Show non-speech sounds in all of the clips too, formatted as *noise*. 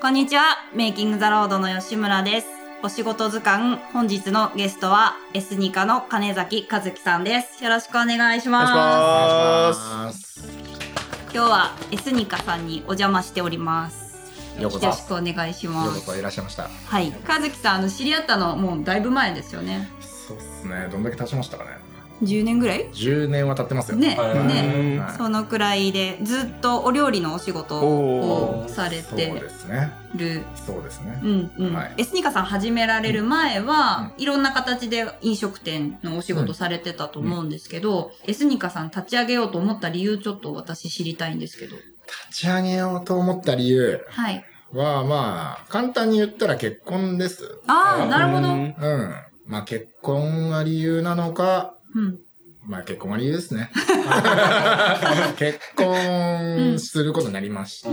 こんにちは。メイキングザロードの吉村です。お仕事図鑑、本日のゲストは、エスニカの金崎和樹さんです。よろしくお願いします。ます。今日はエスニカさんにお邪魔しております。よろしくお願いしまようこす。そいらっしゃいました。はい。和樹さん、あの、知り合ったのもうだいぶ前ですよね。そうっすね。どんだけ経ちましたかね。10年ぐらい？10年は経ってますよ。ね、はいね。はいそのくらいで、ずっとお料理のお仕事をされそうてですね。るそうですねう。んうんはいエスニカさん始められる前は、いろんな形で飲食店のお仕事されてたと思うんですけど、エスニカさん立ち上げようと思った理由ちょっと私知りたいんですけど。立ち上げようと思った理由はい。は、まあ、簡単に言ったら結婚です。ああ、なるほど。う。うんんうん。まあ、結婚が理由なのか、うん。まあ、結婚が理由ですね。*laughs* 結婚することになりました。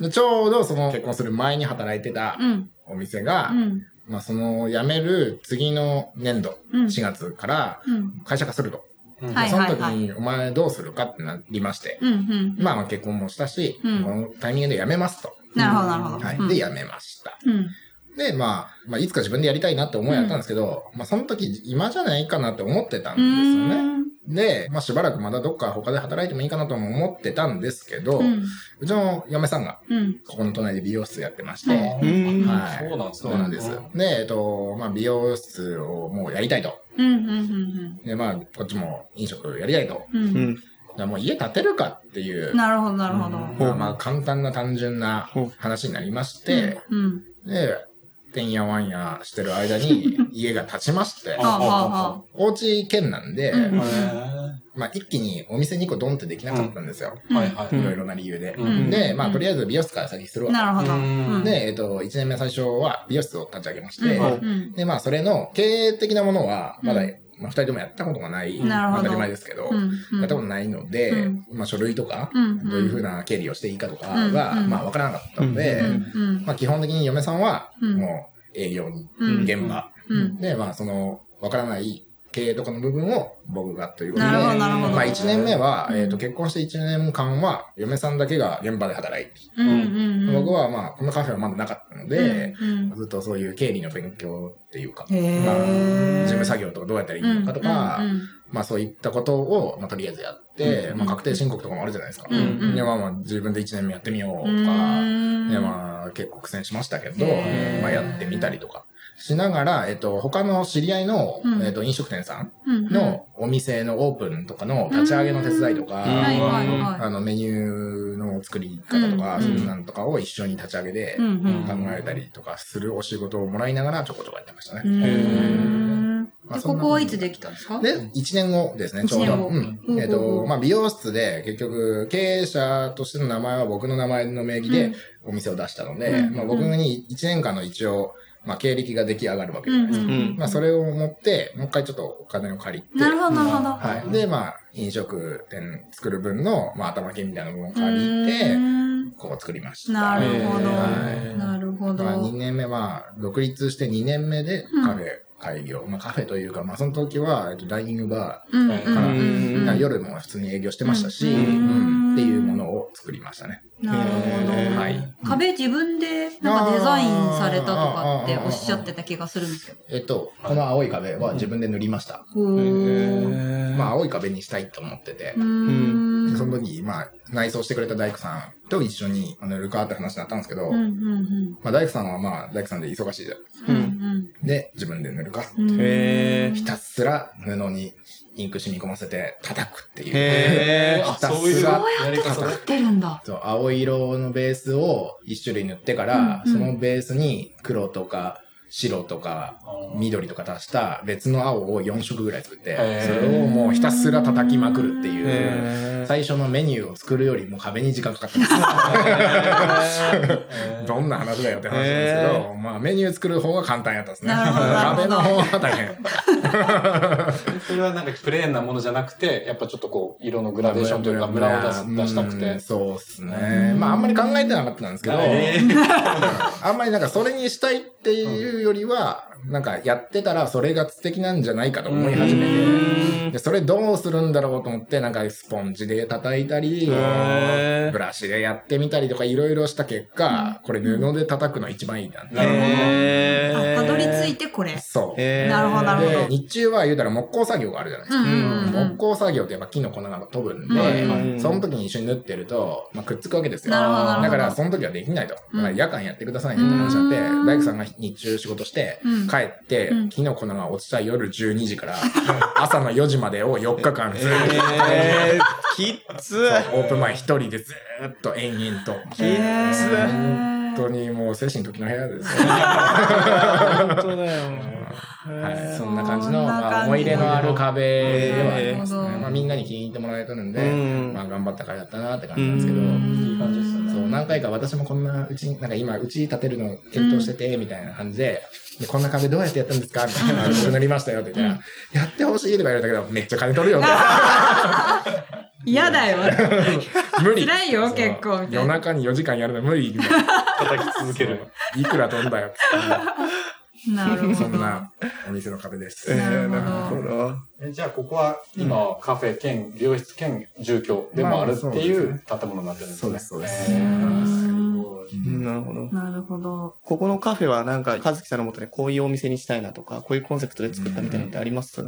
うちょうどその結婚する前に働いてたうん。お店が、うん。まあ、その辞める次の年度、うん。4月からうん。会社化すると。その時に、お前どうするかってなりまして。まあまあ結婚もしたし、うんこのタイミングで辞めますと。なるほど、なるほど。はい。うんで、辞めました。うん。で、まあ、まあ、いつか自分でやりたいなって思いやったんですけど、まあ、その時、今じゃないかなって思ってたんですよね。で、まあ、しばらくまだどっか他で働いてもいいかなとも思ってたんですけど、う。うんちの嫁さんが、うん。ここの隣で美容室やってまして、はいうんはいそうなんですね。そうなんです。で、えっと、まあ、美容室をもうやりたいと。うん。うん。うん。で、まあ、こっちも飲食やりたいと。うん。うん。うん。じゃあもう家建てるかっていう、なるほど、なるほど。うんまあまあ簡単な単純な話になりまして、うん。で、てんやわんやしてる間に *laughs* 家が建ちまして、お家兼なんで、まあ一気にお店2個ドンってできなかったんですよ。いはい。ろいろな理由で。うん。で、まあとりあえず美容室から先するあ。なわ。るほど。うん。で、えっと、1年目最初は美容室を立ち上げまして、で、まあそれの経営的なものは、まだ、うんまあ二人ともやったことがない、当たり前ですけど、うんうん。やったことないので、うん。まあ書類とか、うんどういうふうな経理をしていいかとかうんが、うん。まあわからなかったので、うんうんまあ基本的に嫁さんは、うん。もう営業に、うん。現場、うん。で、まあその、わからない経営とかの部分を僕がということで、なるほどなるほど。まあ1年目は、うん。えっ、と、結婚して1年間は、嫁さんだけが現場で働いて、うんうんうん。僕はまあ、このカフェはまだなかったので、うんずっとそういう経理の勉強っていうか、まあ、事務作業とかどうやったらいいのかとか、うんまあそういったことを、まあとりあえずやって、うん。まあ確定申告とかもあるじゃないですか。うんうん。で、まあまあ自分で1年目やってみようとか、うん。で、まあ結構苦戦しましたけど、まあやってみたりとかしながら、えっと、他の知り合いの、うん。えっと、飲食店さんのお店のオープンとかの立ち上げの手伝いとか、あのメニューの作り方とか、うん。そういうなんとかを一緒に立ち上げで考えたりとかするお仕事をもらいながらちょこちょこやってましたね。まあここはいつできたんですか？で、1年後ですね、ちょうど。うん。うんえっ、と、まあ、美容室で、結局、経営者としての名前は僕の名前の名義でうん。お店を出したので、うん。まあ、僕に1年間の一応、まあ、経歴が出来上がるわけじゃないですか。うんまあ、それを持って、もう一回ちょっとお金を借りて、なるほどなるほど。はい。で、まあ、飲食店作る分の、まあ、頭金みたいなものを借りうて、ん。ここを作りました。なるほど。はい。なるほど。まあ、2年目は、独立して2年目でカフェ開業。まあ、カフェというか、まあ、その時は、えっと、ダイニングバー、うんから夜も普通に営業してましたし、ううんんっていうものを作りましたね。なるほど。はい。壁自分でなんかデザインされたとかっておっしゃってた気がするんですけど。えっと、この青い壁は自分で塗りました。まあ、青い壁にしたいと思ってて。う、ーん。その時、まあ、内装してくれた大工さんと一緒に塗るかって話になったんですけど、うんうんまあ、大工さんはまあ、大工さんで忙しいじゃん。うんうん。で、自分で塗るか。ひたすら布にインク染み込ませて叩くっていう。へー。*laughs* ひたそういうやり方作ってるんだ。そう、青色のベースを一種類塗ってから、うんうん。そのベースに黒とか白とか緑とか足した別の青を4色ぐらい作って、それをもうひたすら叩きまくるっていう、へー最初のメニューを作るよりも壁に時間かかってます。どんな話だよって話なんですけど、まあメニュー作る方が簡単やったですね。壁の方は大変。*laughs* それはなんかプレーンなものじゃなくて、やっぱちょっとこう、色のグラデーションというか、ムラを出す出したくうんて。そうですね。まああんまり考えてなかったんですけど、え *laughs* あんまりなんかそれにしたいっていうよりは、なんかやってたらそれが素敵なんじゃないかと思い始めて、で、それどうするんだろうと思って、なんかスポンジで叩いたり、ブラシでやってみたりとかいろいろした結果、これ布で叩くの一番いいなって。なるほどへーあ、たどり着いてこれ。そう。なるほどなるほどで、日中は言うたら木工作業があるじゃないですか。うんうんうん木工作業ってやっぱ木の粉が飛ぶんで、うんその時に一緒に縫ってると、まあ、くっつくわけですよ。だから、その時はできないと。だからうん夜間やってくださいねって話になって、うん大工さんが日中仕事して、うん帰ってうん、木の粉が落ちた夜12時から、*laughs* 朝の4時までを4日間ずっと、えー、きっつオープン前一人でずーっと延々と。きっつ本当にもう精神時の部屋ですよ。本当だよ。はい、そんな感じの、まあ、思い入れのある壁ではありますね。まあ、みんなに気に入ってもらえてるんで、うんまあ、頑張ったからやったなって感じなんですけど、うんいい感じですよね。そう、何回か私もこんなうち、なんか今、うち建てるの検討してて、みたいな感じで、で、こんな壁どうやってやったんですかみたいな、僕塗りましたよって言ったら、やってほしいとか言われたけど、めっちゃ金取るよって。*laughs* 嫌だよ。*laughs* 無理。辛いよ結構夜中に4時間やるの無理。叩き続ける。いくら飛んだよって *laughs* なるほど。そんなお店の壁です。えなるー、ほどなるほど。えじゃあ、ここは今はカフェ兼美容室兼住居でもあるっていう建物になってるんですね。そうですそうですなるほど。なるほど。ここのカフェはなんか、和樹さんのもとでこういうお店にしたいなとか、こういうコンセプトで作ったみたいなのってあります？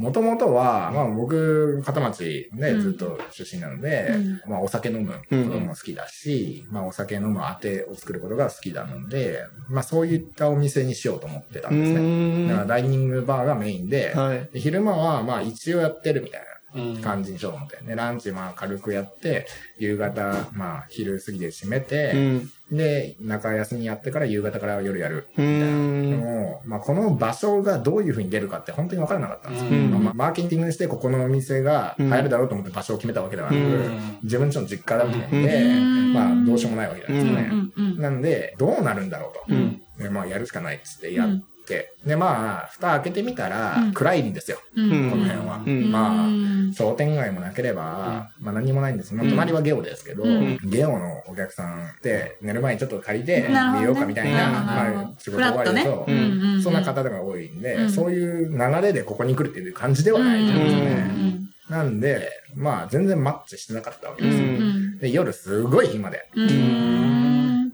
もともとは、まあ僕、片町でうんずっと出身なので、うまあお酒飲むことも好きだし、まあお酒飲むあてを作ることが好きなので、まあそういったお店にしようと思ってたうんですね。だからダイニングバーがメインで、はい。で昼間はまあ一応やってるみたいうんな感じにしようと思って。で、ランチまあ軽くやって、夕方、まあ昼過ぎで閉めうて、ん。で、中休みやってから夕方から夜やる。うでん。も、まあ、この場所がどういう風に出るかって本当に分からなかったんですよ。うんまあ、マーケティングしてここのお店が流行るだろうと思って場所を決めたわけではなく、うん自分ちの実家だったのうで、んまあ、どうしようもないわけなんですよね。うんうんなんで、どうなるんだろうと。うん。でまあ、やるしかないっつってやって、で、まあ、蓋開けてみたらうん、暗いんですよ、うん。この辺は。うん。まあ、うん。商店街もなければ、まあ何もないんです。まあ隣はゲオですけど、うん。ゲオのお客さんって寝る前にちょっと借りて見ようかみたいな、まあ仕事終わりだと、フラットね。うんうんそんな方が多いんで、うん。そういう流れでここに来るっていう感じではないんですうん。ね。なんで、まあ全然マッチしてなかったわけですよ。うん。で、夜すごい暇で、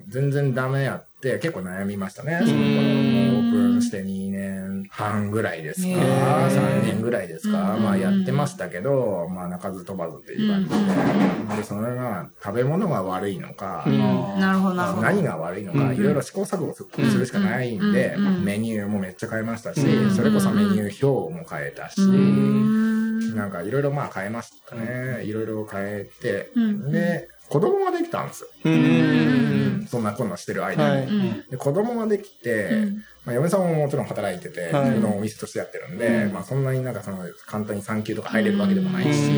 全然ダメやって結構悩みましたね。ん。その頃もうオープンして2年半ぐらいですか、へー。3年ぐらいですか、うん。まあやってましたけど、まあ鳴かず飛ばずっていう感じで、で、それが食べ物が悪いのか、うん。なるほどなるほど。何が悪いのか、うん。いろいろ試行錯誤するしかないんで、うん。メニューもめっちゃ変えましたし、うん。それこそメニュー表も変えたし、うん。なんかいろいろまあ変えましたね。いろいろ変えて、うん。で、子供ができたんですよ。うん。そんなこんなしてる間に。はいうんで子供ができて、うんまあ、嫁さんももちろん働いてて、はい自分のお店としてやってるんで、うんまあそんなになんかその簡単に産休とか入れるわけでもないし、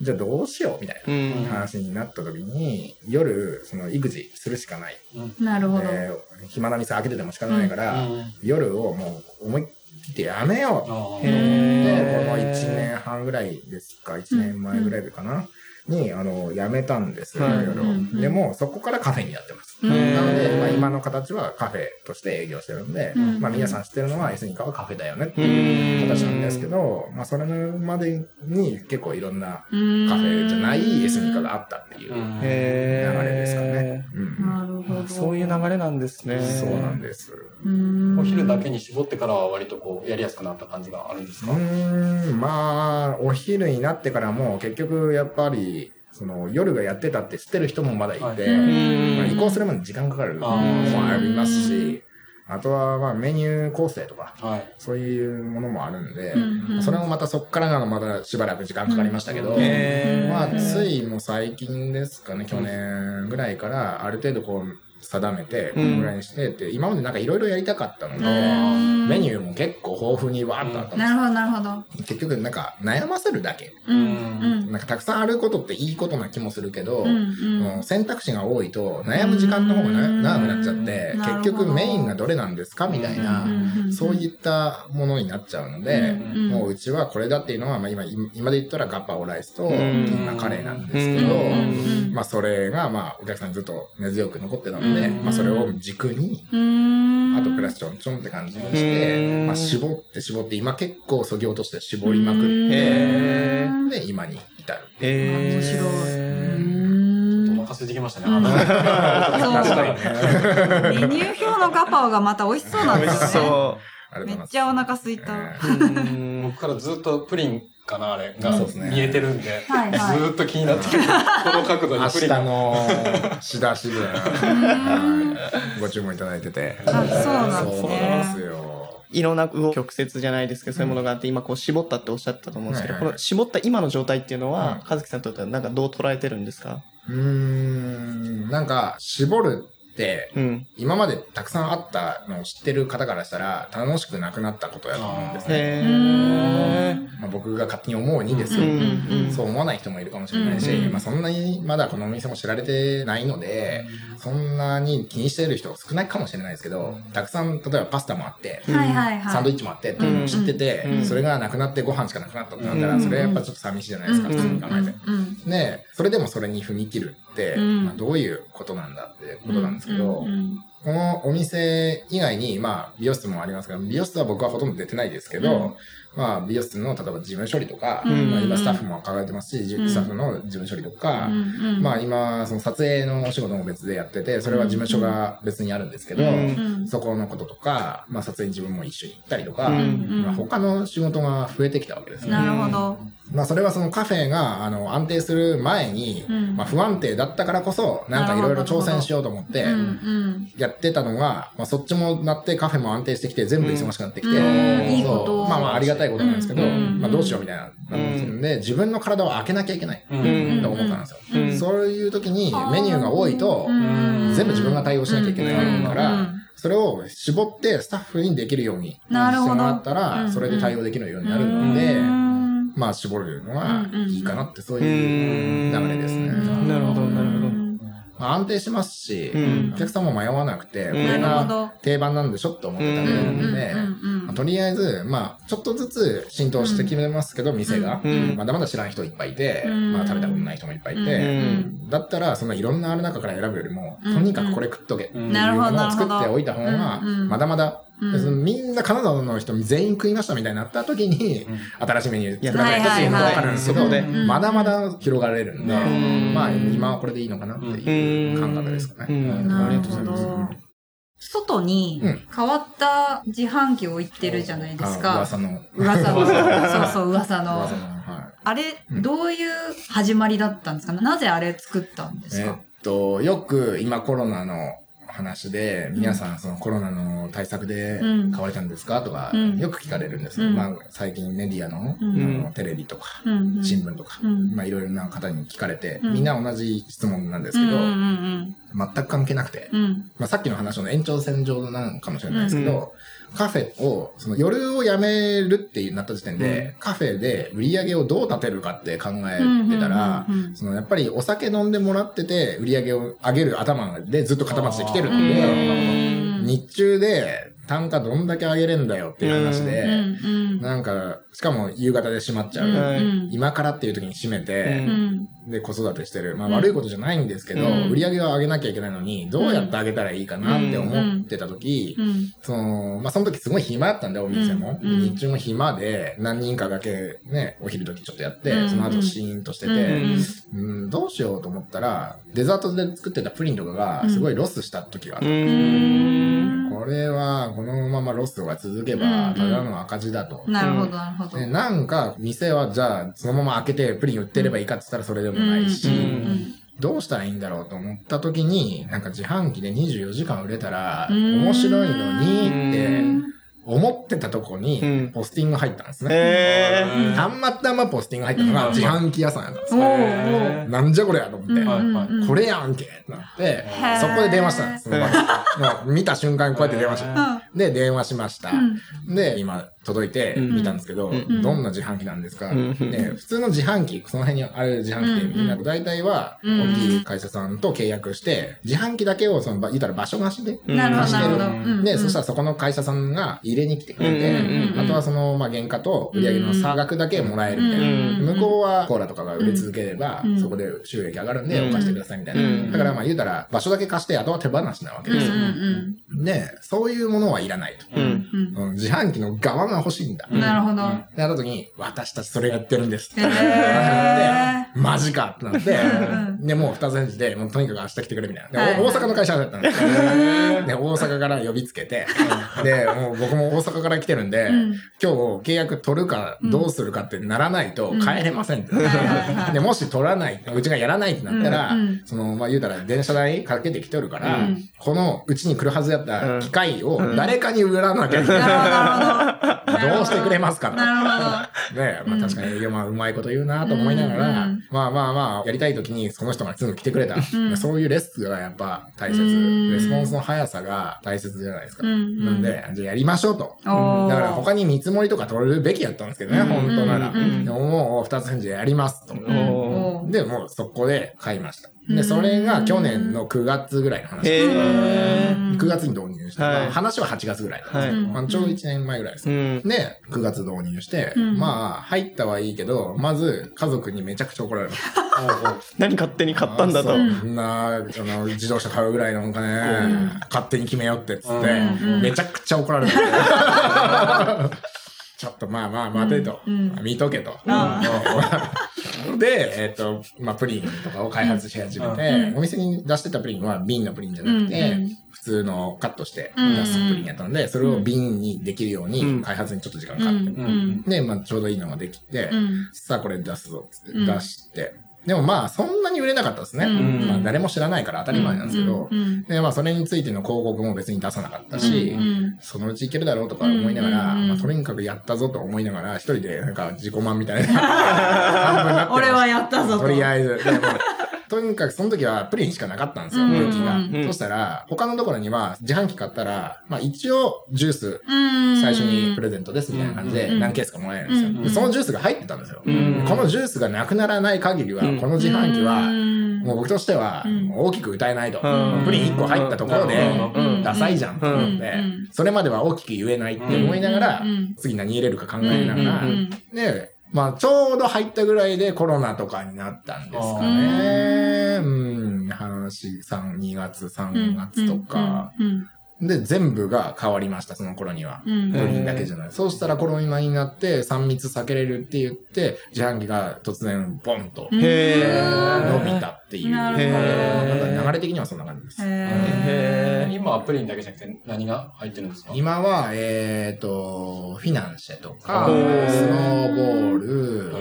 じゃあどうしようみたいうん。な話になった時に、夜、その育児するしかない。なるほど。で暇な店開けてても仕方ないから、うん夜をもう思い切ってやめようこの1年半ぐらいですか、1年前ぐらいかな、に、あの、辞めたんですよ、はい夜をうんでも、そこからカフェになってます。うんなので、まあ、今の形はカフェとして営業してるんで、うんまあ、皆さん知ってるのはエスニカはカフェだよねっていう形なんですけど、まあ、それまでに結構いろんなカフェじゃないエスニカがあったっていう流れですかね。うんなるほど。そういう流れなんですね。そうなんです。うんだけに絞ってからは割とこう、やりやすくなった感じがあるんですうかーん、まあ、お昼になってからも結局やっぱり、その夜がやってたって知ってる人もまだいて、はい。うん。まあ、移行するまで時間かかるのもありますし、あとはまあメニュー構成とか、はい。そういうものもあるんで、うんそれもまたそっからがまたしばらく時間かかりましたけど、うんまあついもう最近ですかね、去年ぐらいからある程度こう定めて、このぐらいにしてって、今までなんかいろいろやりたかったので、メニューも結構豊富にわーっとあったんですよ。なるほど、なるほど。結局なんか悩ませるだけ。なんかたくさんあることっていいことな気もするけど、選択肢が多いと悩む時間の方が長くなっちゃって、結局メインがどれなんですかみたいな、うんそういったものになっちゃうので、うんもううちはこれだっていうのは、まあ、今、今で言ったらガッパオライスとキん。ーマカレーなんですけど、うん。まあそれがまあお客さんにずっと根強く残ってたので、うん。まあそれを軸に、うん。あとプラスちょんちょんって感じにしうて、ん。まあ、絞って絞って、今結構削ぎ落として絞りまくって、へで、今に至る。面白い。うおん。腹空いてきましたね。うん。あそう。のメニュー表のガパオがまた美味しそうなんですよね。めっちゃお腹空いた。僕からずっとプリンかな、あれが見えてるんで、はいはい。ずーっと気になってる。この角度にプリン日の仕出しで、はいご注文いただいてて。あそうなんですね。そうなんですよ。いろんな曲折じゃないですけど、そういうものがあって、今こう絞ったっておっしゃってたと思うんですけど、この絞った今の状態っていうのはうん、和樹さんにとってはなんかどう捉えてるんですか？うーん、なんか、絞るって、うん。今までたくさんあったのを知ってる方からしたら、楽しくなくなったことやと思うんですね。まあ、僕が勝手に思うにですよ。うんうんそう思わない人もいるかもしれないし、うんまあ、そんなにまだこのお店も知られてないので、そんなに気にしてる人少ないかもしれないですけど、たくさん、例えばパスタもあって。サンドイッチもあってっていうのを知ってて、うんそれがなくなってご飯しかなくなったってなったら、うんそれはやっぱちょっと寂しいじゃないですか、うん普通に考えて。うんで、それでもそれに踏み切るまあ、どういうことなんだってことなんですけど、このお店以外に、まあ、美容室もありますが、美容室は僕はほとんど出てないですけど、うん。まあ、美容室の、例えば事務処理とか、うんまあ、今スタッフも抱えてますし、うん。スタッフの事務処理とか、まあ、今、その撮影のお仕事も別でやってて、それは事務所が別にあるんですけど、そこのこととか、まあ、撮影に自分も一緒に行ったりとか、うんまあ、他の仕事が増えてきたわけですね。なるほど。まあ、それはそのカフェが、あの、安定する前に、うん。まあ、不安定だったからこそ、なんかいろいろ挑戦しようと思ってう、んやってたのが、まあ、そっちもなってカフェも安定してきて、全部忙しくなってきて、そう。まあまあありがたいことなんですけど、うん。まあどうしようみたいな、で自分の体を開けなきゃいけない。と思ったん。ですよ。うん。そういう時にメニューが多いとう、ん。全部自分が対応しなきゃいけないから、うん。それを絞ってスタッフにできるようにしてもらったうら、ん。それで対応できるようになるうんので、うんまあ絞るのがいいかなって、そうういう流れですね。うん。なるほどなるほど。まあ安定してますし、うん。お客さんも迷わなくて、こうん。れが定番なんでしょって思って食べるので、まあとりあえず、まあ、ちょっとずつ浸透してきてますけど、店が、うん。まだまだ知らん人いっぱいいて、うん。まあ、食べたことない人もいっぱいいて、うんだったら、そのいろんなある中から選ぶよりも、うんとにかくこれ食っとけ。っていうなるほどものを作っておいた方が、まだまだ、うんでそのみんな金沢の人全員食いましたみたいになった時に、うん新しいメニュー作らないとっていうのがわかるんですけど、はいはいはいうんまだまだ広がれるんで、うんまあ、今はこれでいいのかなっていう感覚ですかね。うんなるほありがとうございますど。外にうん変わった自販機を置いてるじゃないですあか。噂の。*laughs* 噂の。そうそう、噂の噂。の。はあれ、うんどういう始まりだったんですか？なぜあれ作ったんでい。えっすかと、よく今コロナの話で、皆さんそのコロナの対策でうん。買われたんですか？とか、うん。よく聞かれるんですよ。うん。まあ、最近メディアの,、うん。あのテレビとか、新聞とか、うん。まあいろいろな方に聞かれて、うん。みんな同じ質問なんですけど、全く関係なくて、まあさっきの話の延長線上なのかもしれないですけど、カフェを、その夜をやめるってなった時点で、カフェで売り上げをどう立てるかって考えてたら、そのやっぱりお酒飲んでもらってて売り上げを上げる頭でずっと固まってきてるんで、日中で単価どんだけ上げれんだよっていう話で、なんか、しかも夕方で閉まっちゃう。うん今からっていう時に閉めうて、ん。で、子育てしてる。まあうん悪いことじゃないんですけど、うん。売り上げを上げなきゃいけないのに、どうやって上げたらいいかなって思ってた時、うん。その、まあその時すごい暇だったんで、お店も。うん。日中も暇で、何人かだけね、お昼時ちょっとやって、うん。その後シーンとしてて、うん。うん、どうしようと思ったら、デザートで作ってたプリンとかがすごいロスした時があった。うん。これは、このままロスが続けば、うんただの赤字だと。なるほど、なるほど。で、なんか、店はじゃあ、そのまま開けてプリン売ってればいいかって言ったらそれでもないし、うんどうしたらいいんだろうと思った時に、なんか自販機で24時間売れたら、うん。面白いのにってうん思ってたとこにうん、ポスティング入ったんですね。えうん。たんまたまポスティング入ったのがうん。自販機屋さんやったんですおよ。ーおーなんじゃこれやと思って。これやんけってなってー、そこで電話したんです。見た瞬間にこうやって電話した。うんで、電話しました。で、今、届いてうん。見たんですけど、うん。どんな自販機なんですか、うん。ね、普通の自販機、その辺にある自販機ってみん。な大体はうん大きい会社さんと契約して、自販機だけをその、ば言ったら場所なしで、うん。なるほど、してるなるほど。うんで、そしたらそこの会社さんが入れに来てくれて、うんうんうん。あとはその、まあ、原価と売り上げの差額だけもらえるみたいな。うん向こうはコーラとかが売れ続ければ、うん。そこで収益上がるんで、うん。お貸してくださいみたいな。うん。だからまあ言うたら、場所だけ貸して、あとは手放しなわけうんうですよ。ん。で、そういうものはいらないと。うん。自販機の側が欲しいんだ。うん。なるほど。で、あった時に、私たちそれやってるんです。へー *laughs* でマジかってなって、うで、もう二つ返事で、もうとにかく明日来てくれみたいな。大阪の会社だったんですよ。で、大阪から呼びつけて、で、もう僕も大阪から来てるんで、うん。今日契約取るかどうするかってならないと帰れませんで、もし取らない、うちがやらないってなったら、その、まあ、言うたら電車代かけてきてるから、うん。このうちに来るはずやった機械を誰かに売らなきゃいけない。ど。どうしてくれますかと。なるほど。ねまあ確かに営業マンうまいこと言うなと思いながら、うんまあまあまあ、やりたい時にその人がすぐ来てくれた。んそういうレスがやっぱ大切。うんレスポンスの速さが大切じゃないですか。なんで、じゃあやりましょうと。だから他に見積もりとか取るべきやったんですけどね、うん本当なら。でももう二つ返事でやりますと。で、もうそこで買いました。で、うんそれが去年の9月ぐらいの話へです。ー。9月に導入して、はいまあ話は8月ぐらいだったんですけど、はいまあちょうど1年前ぐらいですう。ん。で、9月導入して、うんまあ、入ったはいいけど、まず、家族にめちゃくちゃ怒られます。*laughs* 何勝手に買ったんだと。そんな、あの、自動車買うぐらいのお金、勝手に決めよってっつって、うんめちゃくちゃ怒られて。*laughs* ちょっとまあまあ待てと。うん見とけと。あで、えっ、と、まあプリンとかを開発し始めて、うんお店に出してたプリンは瓶のプリンじゃなくて、うんうん。普通のカットして出すプリンやったので、それを瓶にできるよううん。に開発にちょっと時間かかって、で、まあちょうどいいのができて、うん。さあこれ出すぞっつってうん。出して、でもまあそんなに売れなかったですね。うん。まあ誰も知らないから当たり前なんですけど、でまあそれについての広告も別に出さなかったし、うん。そのうちいけるだろうとか思いながら、まあ、とにかくやったぞと思いながら、一人でなんか自己満みたいな。*laughs* 俺はやったぞと。とりあえず。とにかくその時はプリンしかなかったんですよ、うん。武器が。うん。そしたら、他のところには自販機買ったら、まあ一応ジュースうん。最初にプレゼントですみたいな感じでうん。何ケースかもらえるんですよ。うん。でそのジュースが入ってたんですよ。うん。このジュースがなくならない限りは、うん。この自販機は、うん。もう僕としてはうん。大きく歌えないと。うん。プリン1個入ったところでうん、ダサいじゃんと思ってうん、それまでは大きく言えないって思いながらうん、次何入れるか考えながらまあちょうど入ったぐらいでコロナとかになったんですかね。うん、話、3、2月、3月とか。うんで、全部が変わりました、その頃には。うんプリンだけじゃない。そうしたらコロナになって3密避けれるって言って、自販機が突然ボンと伸ーびたっていう。な流れ的にはそんな感じです。へへ今はプリンだけじゃなくて何が入ってるんですか？今は、えっ、と、フィナンシェとか、スノーボール、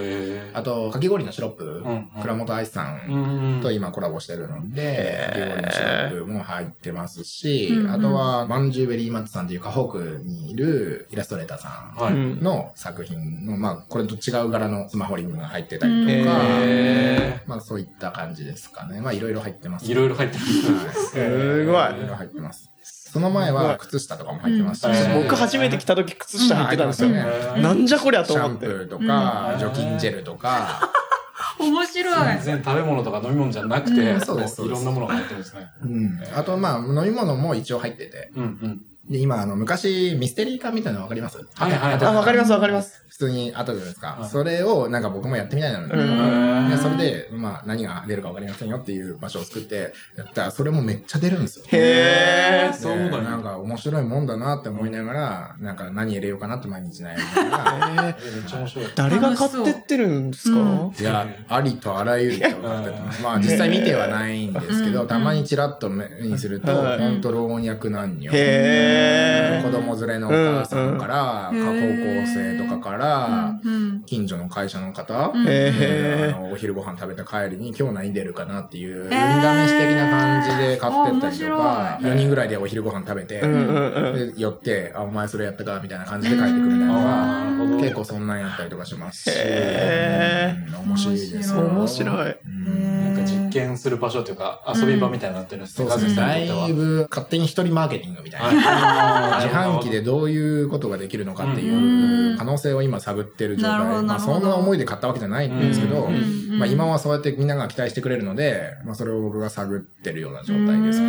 と、かき氷のシロップ、ん倉本愛さんんと今コラボしてるので、かき氷のシロップも入ってますし、うんうんあとは、まんじゅうベリーマッツさんっていう河北にいるイラストレーターさはい。うんんの作品の、まあ、これと違う柄のスマホリングが入ってたりとか、へまあ、そういった感じですかね。まあ、いろいろ入ってます。いろいろ入ってる。すごいいろいろ入ってます。その前は靴下とかも入ってますし、うん僕初めて来た時靴下入ってたんですよ。なんじゃこりゃとシャン思って。プーとか、うん除菌ジェルとか、*laughs* 面白い。全然食べ物とか飲み物じゃなくうて、んそうですこいろんなものが入ってるんですね。うん。あと、まあ、飲み物も一応入ってて。うんうん。で、今、あの、昔、ミステリー缶みたいなのわかります？はいはいあとあ、わかりますわかります。普通にあったじゃないですか。はいそれを、なんか僕もやってみたいなので、それで、まあ、何が出るかわかりませんよっていう場所を作って、やったら、それもめっちゃ出るんですよ。へー。でそうだねなんか面白いもんだなって思いながら、なんか何入れようかなって毎日悩みながら、えーめっちゃ面白い。誰が買ってってるんですか？うんいや、ありとあらゆる人が買ってます。まあ実際見てはないんですけど、うんたまにチラッと目にすると、はいほんと老若男女。へー。子供連れのお母さんから、うんか高校生とかから、うん近所の会社の方、うんへー。あのお昼ご飯食べた帰りに今日何出るかなっていう、運試し的な感じで買ってったりとか、あ面4人ぐらいでお昼ご飯食べて。で寄って、あ、お前それやったかみたいな感じで帰ってくるみたいなのが。結構そんなんやったりとかしますし、へうん面白いですよ。面白い。うんなんか実験する場所というか、遊び場みたいになってるんですね。だ。いぶ勝手に一人マーケティングみたいな。はい自販機でどういうことができるのかっていううん可能性を今探ってる状態。まあそんな思いで買ったわけじゃないんですけど、うんまあ今はそうやってみんなが期待してくれるので、まあそれを僕が探ってるような状態ですか。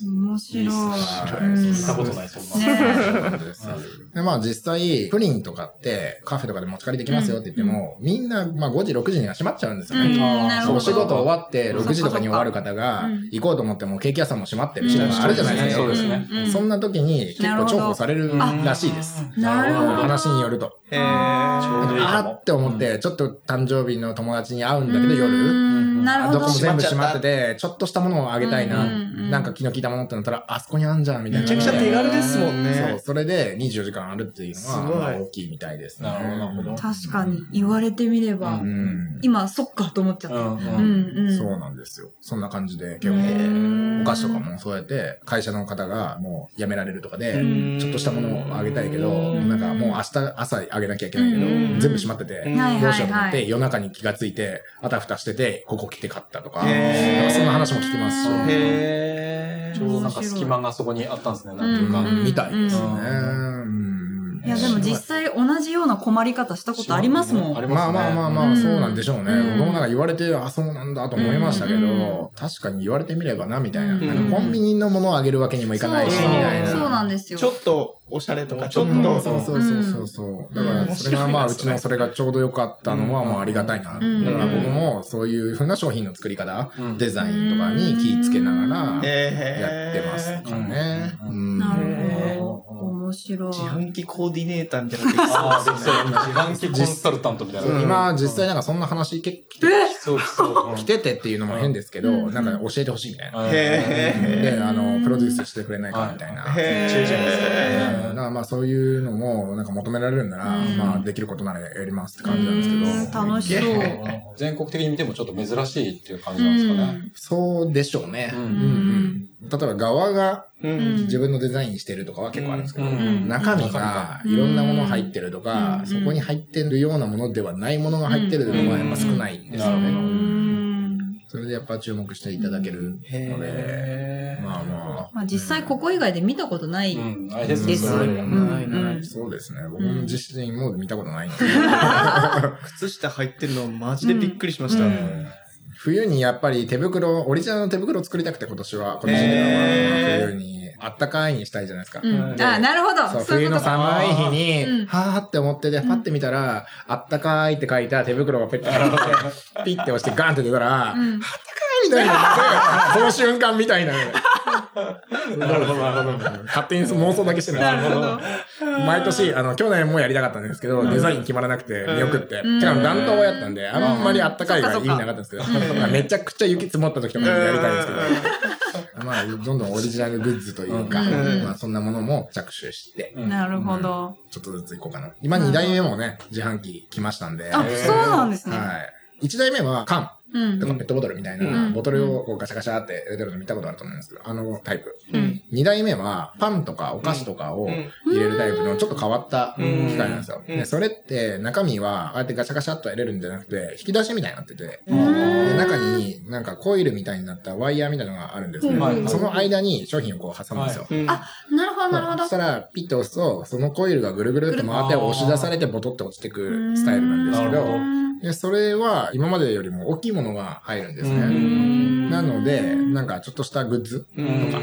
面白い。いいっすね。うん。聞いたことないそうなん。ですで、まあ実際、プリンとかってカフェとかで持ち帰りできますよって言っても、みんな、まあ5時、6時には閉まっちゃうんですようん。ね。お仕事終わって6時とかに終わる方がうん、行こうと思ってもケーキ屋さんも閉まってるし、うん。あるじゃないですか。そうですね。うん。そんな時に結構重宝されるらしいです。なるほど。話によると。へあー。って思って、ちょっと誕生日の友達に会うんだけどう夜、ん。なるほど。どこも全部閉まってて、ちょっとしたものをあげたいな。なんか気の利いたものってなったら、あそこにあんじゃん、みたいな。めちゃくちゃ手軽ですもんね。そう、それで24時間あるっていうのは、すごいまあ大きいみたいですね。なるほどなるほど確かに言われてみれば。今そっかと思っちゃった。うんううんんうん。そうなんですよ。そんな感じで、結構、へお菓子とかもそうやって、会社の方がもう辞められるとかでうん、ちょっとしたものをあげたいけど、うんなんかもう明日朝あげなきゃいけないけどうん、全部閉まってて、どうしようと思って、い。夜中に気がついて、あたふたしてて、ここ来て買ったとか、なんかそんな話も聞きますし、へーちょうどなんか隙間がそこにあったんですね、なんていうか。みたいですね。いやでも実際同じような困り方したことありますもん。ありますね。まあまあまあまあ、うんそうなんでしょうね。うん僕もなんか言われて、あ、そうなんだと思いましたけうんど、確かに言われてみればな、みたいな。うんなんかコンビニのものをあげるわけにもいかないし、そうみたいな。そうなんですよ。ちょっとおしゃれとか、ちちょっとそうそうそうそうそう。だから、それがまあ、うちのそれがちょうど良かったのは、まあ、ありがたいな。だかうんら僕も、そういう風な商品の作り方、うんデザインとかに気ぃつけながら、やってますかね。うんうんなるへほど。面白い。自販機コーディネーターみたいなので *laughs* きああ、そう。自販機コンサルタントみたいな。今、実際なんかそんな話結構来てそうそう。来ててっていうのも変ですけど、うんなんか教えてほしいみたいな。へで、あの、プロデュースしてくれないかみたいな。まあそういうのもなんか求められるんなら、うんまあできることならやりますって感じなんですけど。うん楽しそう。全国的に見てもちょっと珍しいっていう感じなんですかね。そうでしょうね。うん例えば側がうん。自分のデザインしてるとかは結構あるんですけど、うん。中身がいろんなもの入ってるとか、うん。そこに入ってるようなものではないものが入ってるのはやっぱ少ないんですよね。それでやっぱ注目していただけるので、へー。まあままあ実際ここ以外で見たことない。です。そうん。ないな。いうん。そうですね。僕自身も見たことない。*laughs* *laughs* 靴下入ってるのマジでびっくりしました。冬にやっぱり手袋、オリジナルの手袋を作りたくて今年は、今年では冬にあったかいにしたいじゃないですか。うん。であ、なるほど。そう、冬の。寒い日に、うんはーって思ってで、パッて見たら、あったかいって書いた手袋がペッて入って、*laughs* ピッて押してガンって出たら、うんみたいな、その瞬間みたいな。なるほど、なるほど。勝手に妄想だけしてる。なるほど。毎年、あの、去年もやりたかったんですけど、デザイン決まらなくて見送って。うん。てか、暖冬やったんで、あんまりあったかいが意味なかったんですけど、まあめちゃくちゃ雪積もった時とかにやりたいんですけど、まあ、どんどんオリジナルグッズというか、うん。まあ、そんなものも着手して、なるほど。ちょっとずついこうかな。今2代目もね、自販機来ましたんで、あ、そうなんですね。はい。1代目は缶。うんとかペットボトルみたいな、うん。ボトルをこうガシャガシャって入れてるの見たことあると思うんですけど、あのタイプ。うん。2代目はパンとかお菓子とかをうん。入れるタイプのちょっと変わったうん機械なんですよ。うん。でそれって中身はああやってガシャガシャっと入れるんじゃなくて、引き出しみたいになってて、うん。で中になんかコイルみたいになったワイヤーみたいなのがあるんですね。うん。その間に商品をこう挟むんですよ。うん。あなるほど、なるほど。そし。たら、ピッと押すと、そのコイルがぐるぐるって回って押し出されてボトって落ちてくるスタイルなんですけど、でそれは今までよりも大きいものが入るんですうね。ん。なので、なんかちょっとしたグッズとか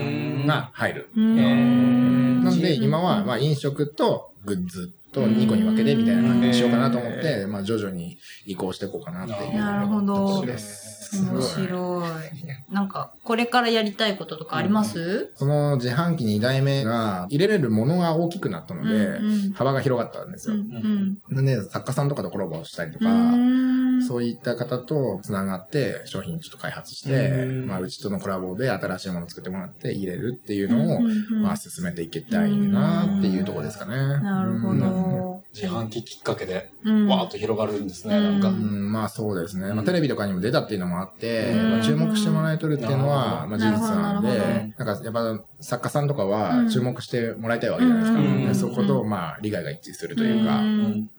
が入る。うん。なんで、今は、まあ、飲食とグッズと2個に分けてみたいな感じにしようかなと思って、まあ、徐々に移行していこうかなっていうなるほどところです。面白い。なんか、これからやりたいこととかあります？その自販機2台目が入れれるものが大きくなったので、うん幅が広がったんですうんよ。うん。なんで、作家さんとかとコラボしたりとうか、んそういった方と繋がって商品ちょっと開発して、うん。まあ、うちとのコラボで新しいものを作ってもらって入れるっていうのを、まあ、進めていきたいなっていうところですかね。なるほうん。ど。自販機きっかけで、うん。わーっと広がるんですね、なんか。う。ん、まあそうですね。まあうんテレビとかにも出たっていうのもあって、うん。まあ注目してもらえとるっていうのは、まあ事実なんでなんかやっぱ作家さんとかうはん。注目してもらいたいわけじゃないですか。うん。でそこと、まあ利害が一致するというか、ううん。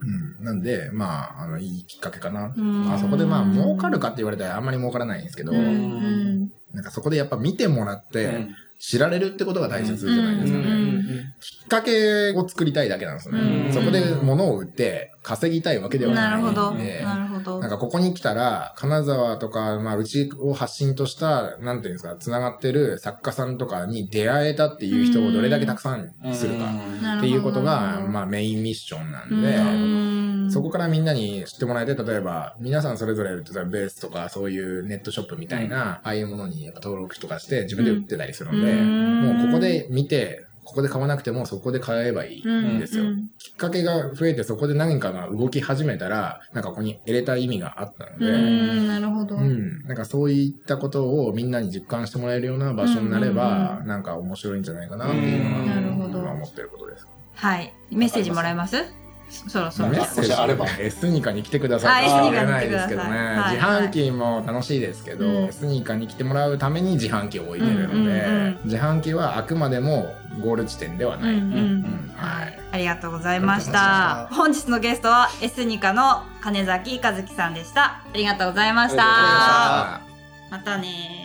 ん。なんで、まあ、あの、いいきっかけかな。うんまあそこでまあ儲かるかって言われたらあんまり儲からないんですけど、なんかそこでやっぱ見てもらって、うん。知られるってことが大切じゃないですかね。うんきっかけを作りたいだけなんですよね。うんそこで物を売って稼ぎたいわけではない。なるほど。でなるほど。なんかここに来たら、金沢とか、まあうちを発信とした、なんていうんですか、繋がってる作家さんとかに出会えたっていう人をどれだけたくさんするかなっていうことが、まあメインミッションなんうで、んそこからみんなに知ってもらえて、例えば、皆さんそれぞれ、例えばベースとか、そういうネットショップみたいな、ああいうものにやっぱ登録とかして自分で売ってたりするので、うんもうここで見て、ここで買わなくてもそこで買えばいいんですよ。うんきっかけが増えてそこで何かが動き始めたら、なんかここに入れた意味があったのうで、ん、なるほど。うん。なんかそういったことをみんなに実感してもらえるような場所になれうんばうん、なんか面白いんじゃないかなっていうのうんなるほどは、今思ってることです。はい。メッセージもらえます？そろそろ。メッセージあればエスニカに来てくださいとあは言えないエスニカに来てくださいですけどね。はい自販機も楽しいですけど、うんエスニカに来てもらうために自販機を置いてるので、うんうんうん自販機はあくまでもゴール地点ではない。うんうんうんはい。ありがとうございました。本日のゲストはエスニカの金崎和樹さんでした。ありがとうございました。ありがとうございましたまたね